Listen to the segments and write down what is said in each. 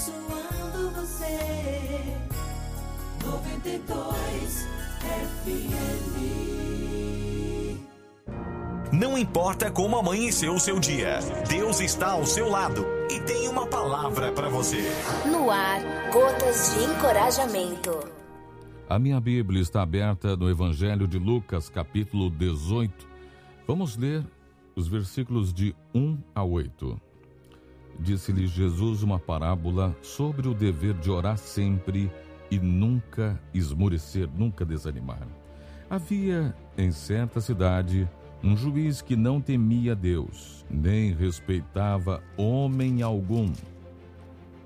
abençoando você. 92 FM. Não importa como amanheceu o seu dia, Deus está ao seu lado e tem uma palavra para você. No ar, gotas de encorajamento. A minha Bíblia está aberta no Evangelho de Lucas, capítulo 18. Vamos ler os versículos de 1 a 8. Disse-lhe Jesus uma parábola sobre o dever de orar sempre e nunca esmorecer, nunca desanimar. Havia em certa cidade um juiz que não temia Deus, nem respeitava homem algum.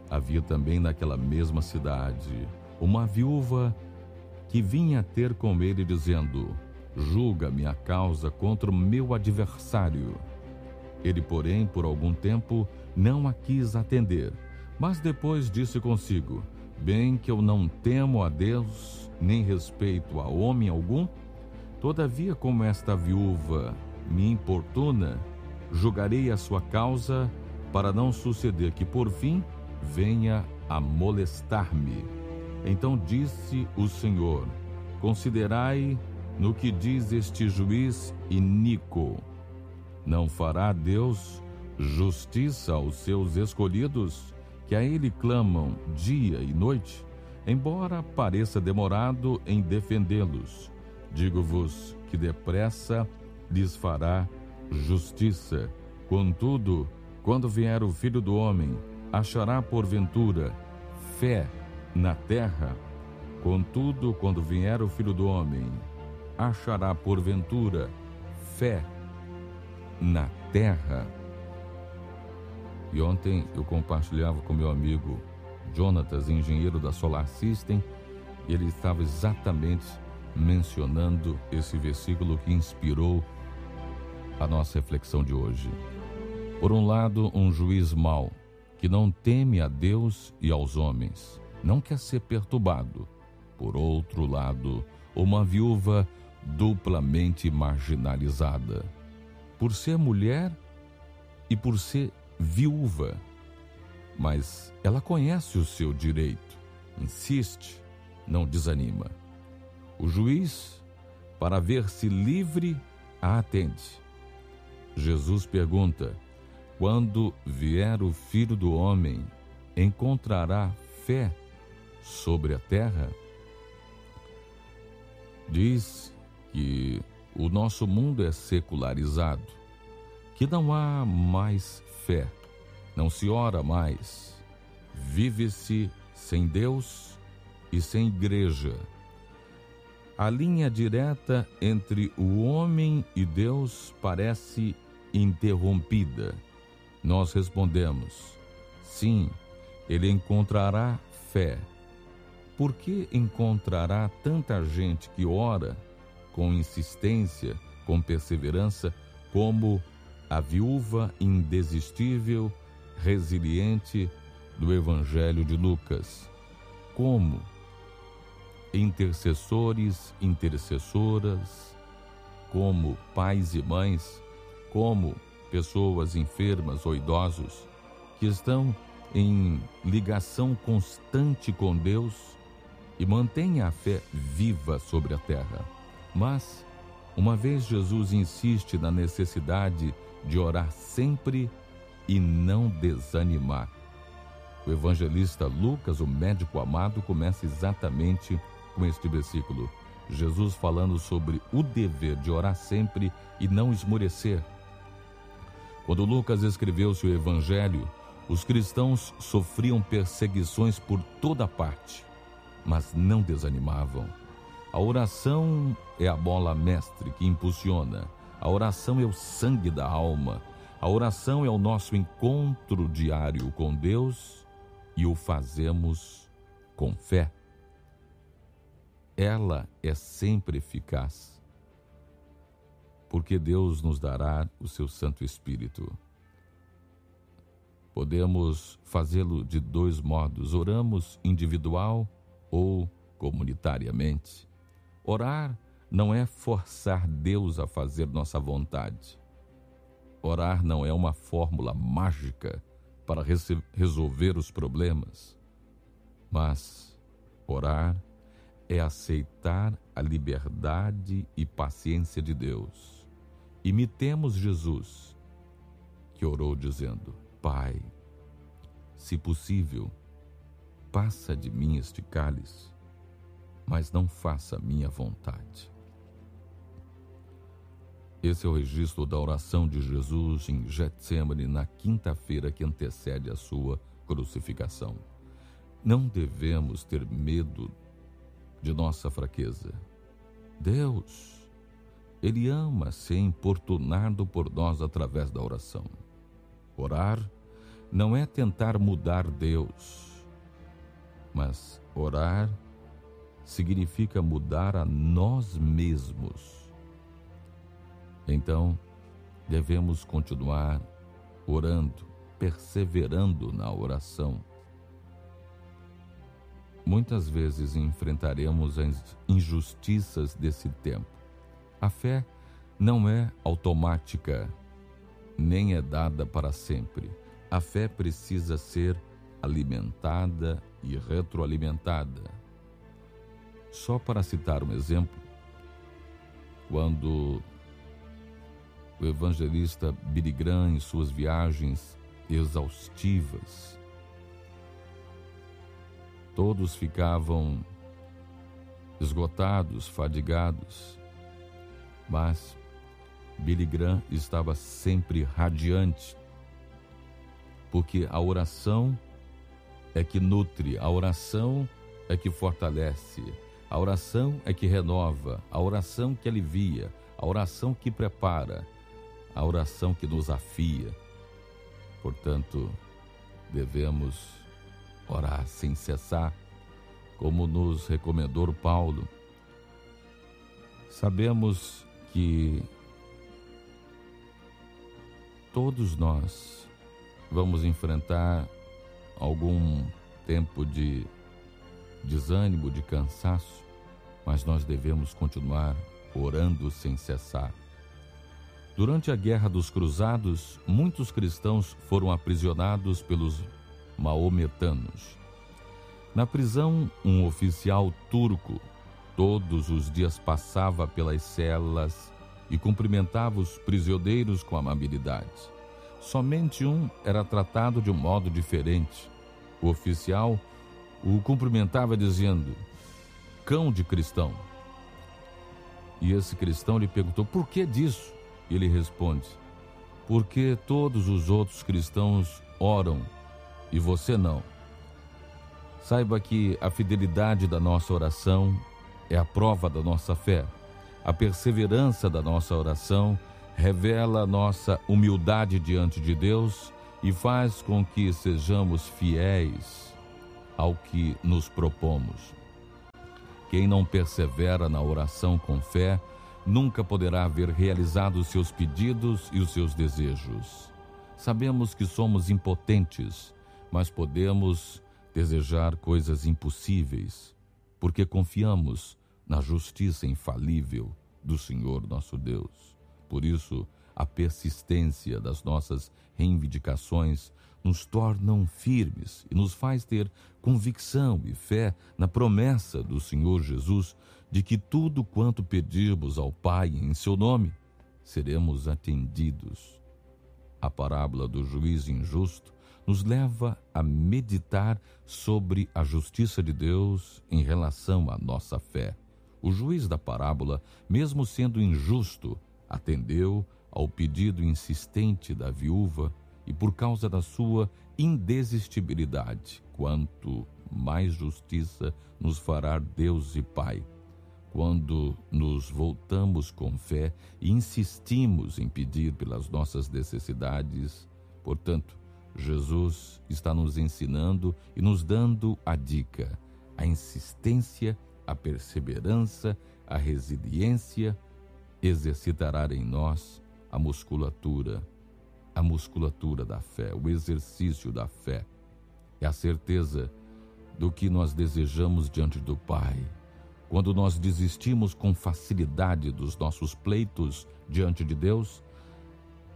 Havia também naquela mesma cidade uma viúva que vinha ter com ele, dizendo: Julga-me a causa contra o meu adversário. Ele, porém, por algum tempo não a quis atender, mas depois disse consigo: Bem que eu não temo a Deus, nem respeito a homem algum, Todavia, como esta viúva me importuna, julgarei a sua causa, para não suceder que por fim venha a molestar-me. Então disse o Senhor: Considerai no que diz este juiz iníquo. Não fará Deus justiça aos seus escolhidos, que a ele clamam dia e noite, embora pareça demorado em defendê-los? Digo-vos que depressa lhes fará justiça. Contudo, quando vier o filho do homem, achará porventura fé na terra? Contudo, quando vier o filho do homem, achará porventura fé na terra? E ontem eu compartilhava com meu amigo Jonatas, engenheiro da Solar System, e ele estava exatamente mencionando esse versículo que inspirou a nossa reflexão de hoje. Por um lado, um juiz mau, que não teme a Deus e aos homens, não quer ser perturbado. Por outro lado, uma viúva duplamente marginalizada, por ser mulher e por ser viúva. Mas ela conhece o seu direito, insiste, não desanima. O juiz, para ver-se livre, a atende. Jesus pergunta: Quando vier o filho do homem, encontrará fé sobre a terra? Diz que o nosso mundo é secularizado, que não há mais fé, não se ora mais, vive-se sem Deus e sem igreja a linha direta entre o homem e Deus parece interrompida. Nós respondemos: sim, ele encontrará fé. Por que encontrará tanta gente que ora com insistência, com perseverança, como a viúva indesistível, resiliente do Evangelho de Lucas? Como? intercessores, intercessoras, como pais e mães, como pessoas enfermas ou idosos que estão em ligação constante com Deus e mantêm a fé viva sobre a terra. Mas, uma vez Jesus insiste na necessidade de orar sempre e não desanimar. O evangelista Lucas, o médico amado, começa exatamente com este versículo. Jesus falando sobre o dever de orar sempre e não esmorecer. Quando Lucas escreveu seu evangelho, os cristãos sofriam perseguições por toda parte, mas não desanimavam. A oração é a bola mestre que impulsiona. A oração é o sangue da alma. A oração é o nosso encontro diário com Deus e o fazemos com fé ela é sempre eficaz. Porque Deus nos dará o seu Santo Espírito. Podemos fazê-lo de dois modos: oramos individual ou comunitariamente. Orar não é forçar Deus a fazer nossa vontade. Orar não é uma fórmula mágica para resolver os problemas, mas orar é aceitar a liberdade e paciência de Deus. Imitemos Jesus, que orou dizendo: Pai, se possível, passa de mim este cálice, mas não faça minha vontade. Esse é o registro da oração de Jesus em Getsemane na quinta-feira que antecede a sua crucificação. Não devemos ter medo de nossa fraqueza. Deus, Ele ama ser importunado por nós através da oração. Orar não é tentar mudar Deus, mas orar significa mudar a nós mesmos então, devemos continuar orando, perseverando na oração. Muitas vezes enfrentaremos as injustiças desse tempo. A fé não é automática, nem é dada para sempre. A fé precisa ser alimentada e retroalimentada. Só para citar um exemplo, quando o evangelista Billy Graham em suas viagens exaustivas. Todos ficavam esgotados, fadigados, mas Billy Graham estava sempre radiante, porque a oração é que nutre, a oração é que fortalece, a oração é que renova, a oração que alivia, a oração que prepara, a oração que nos afia. Portanto, devemos orar sem cessar, como nos recomendou Paulo. Sabemos que todos nós vamos enfrentar algum tempo de desânimo, de cansaço, mas nós devemos continuar orando sem cessar Durante a Guerra dos Cruzados, muitos cristãos foram aprisionados pelos maometanos. Na prisão, um oficial turco todos os dias passava pelas celas e cumprimentava os prisioneiros com amabilidade. Somente um era tratado de um modo diferente. O oficial o cumprimentava dizendo: cão de cristão. E esse cristão lhe perguntou: por que disso? Ele responde: Porque todos os outros cristãos oram e você não. Saiba que a fidelidade da nossa oração é a prova da nossa fé. A perseverança da nossa oração revela nossa humildade diante de Deus e faz com que sejamos fiéis ao que nos propomos. Quem não persevera na oração com fé, nunca poderá ver realizados seus pedidos e os seus desejos. Sabemos que somos impotentes, mas podemos desejar coisas impossíveis, porque confiamos na justiça infalível do Senhor nosso Deus. Por isso, a persistência das nossas reivindicações nos tornam firmes e nos faz ter convicção e fé na promessa do Senhor Jesus de que tudo quanto pedirmos ao Pai em seu nome, seremos atendidos. A parábola do juiz injusto nos leva a meditar sobre a justiça de Deus em relação à nossa fé. O juiz da parábola, mesmo sendo injusto, atendeu ao pedido insistente da viúva e, por causa da sua indesistibilidade, quanto mais justiça nos fará Deus e Pai quando nos voltamos com fé e insistimos em pedir pelas nossas necessidades. Portanto, Jesus está nos ensinando e nos dando a dica, a insistência, a perseverança, a resiliência exercitará em nós a musculatura, a musculatura da fé, o exercício da fé. É a certeza do que nós desejamos diante do Pai quando nós desistimos com facilidade dos nossos pleitos diante de Deus,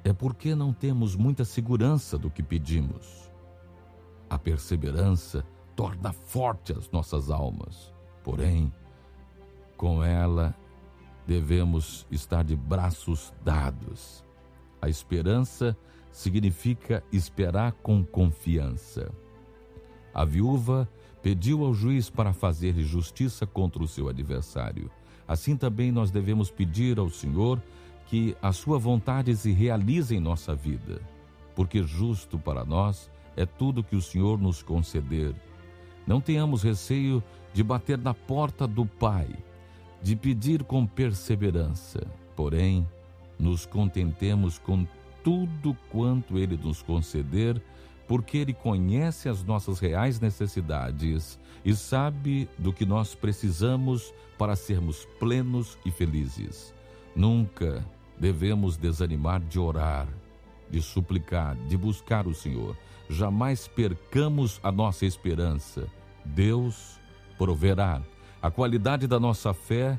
é porque não temos muita segurança do que pedimos. A perseverança torna forte as nossas almas. Porém, com ela devemos estar de braços dados. A esperança significa esperar com confiança. A viúva pediu ao juiz para fazer justiça contra o seu adversário. Assim também nós devemos pedir ao Senhor que a sua vontade se realize em nossa vida, porque justo para nós é tudo que o Senhor nos conceder. Não tenhamos receio de bater na porta do Pai, de pedir com perseverança, porém, nos contentemos com tudo quanto Ele nos conceder, porque Ele conhece as nossas reais necessidades e sabe do que nós precisamos para sermos plenos e felizes. Nunca devemos desanimar de orar, de suplicar, de buscar o Senhor. Jamais percamos a nossa esperança. Deus proverá. A qualidade da nossa fé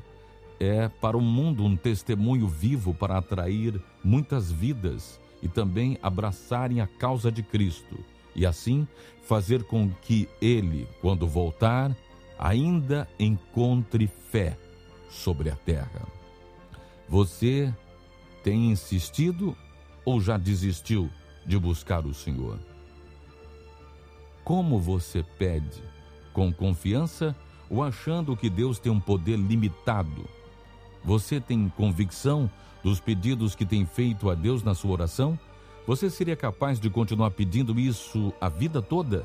é para o mundo um testemunho vivo para atrair muitas vidas e também abraçarem a causa de Cristo e assim fazer com que ele, quando voltar, ainda encontre fé sobre a terra. Você tem insistido ou já desistiu de buscar o Senhor? Como você pede? Com confiança ou achando que Deus tem um poder limitado? Você tem convicção dos pedidos que tem feito a Deus na sua oração? Você seria capaz de continuar pedindo isso a vida toda?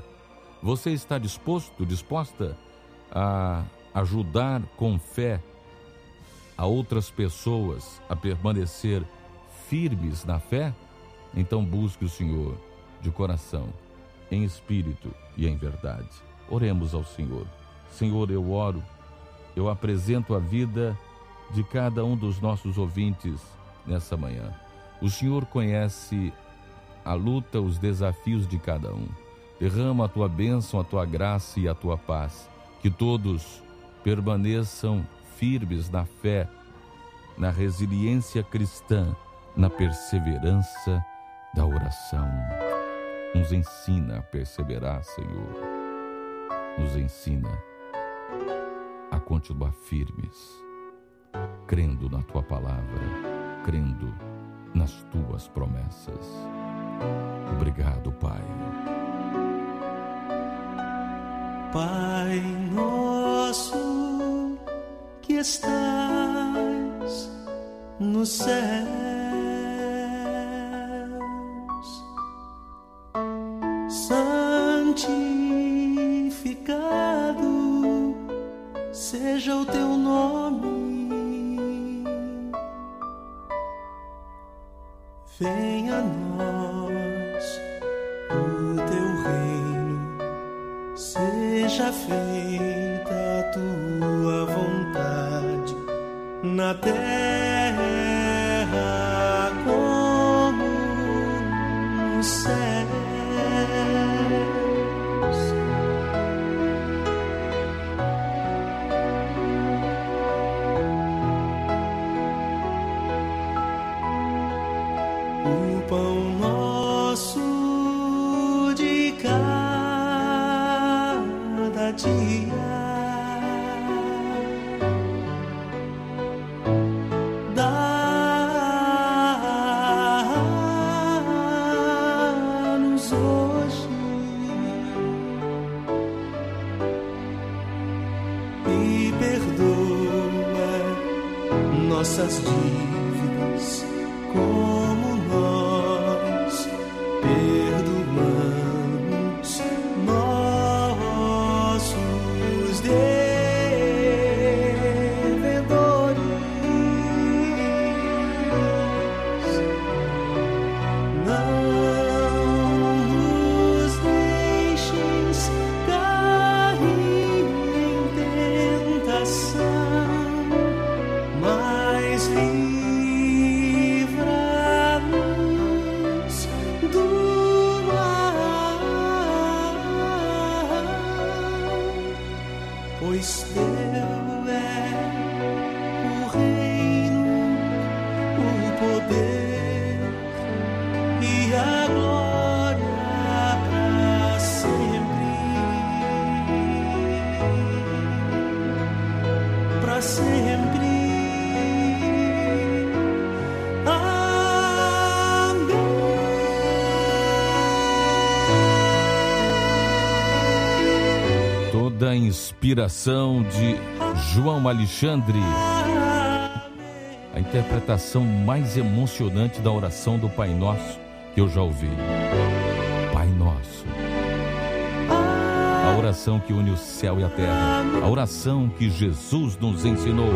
Você está disposto, disposta a ajudar com fé a outras pessoas a permanecer firmes na fé? Então busque o Senhor de coração, em espírito e em verdade. Oremos ao Senhor. Senhor, eu oro, eu apresento a vida de cada um dos nossos ouvintes nessa manhã. O Senhor conhece a luta, os desafios de cada um. Derrama a tua bênção, a tua graça e a tua paz. Que todos permaneçam firmes na fé, na resiliência cristã, na perseverança da oração. Nos ensina a perseverar, Senhor. Nos ensina a continuar firmes crendo na tua palavra, crendo nas tuas promessas. Obrigado, Pai. Pai nosso que estás no céu e a inspiração de João Alexandre. A interpretação mais emocionante da oração do Pai Nosso que eu já ouvi. Pai Nosso. A oração que une o céu e a terra. A oração que Jesus nos ensinou.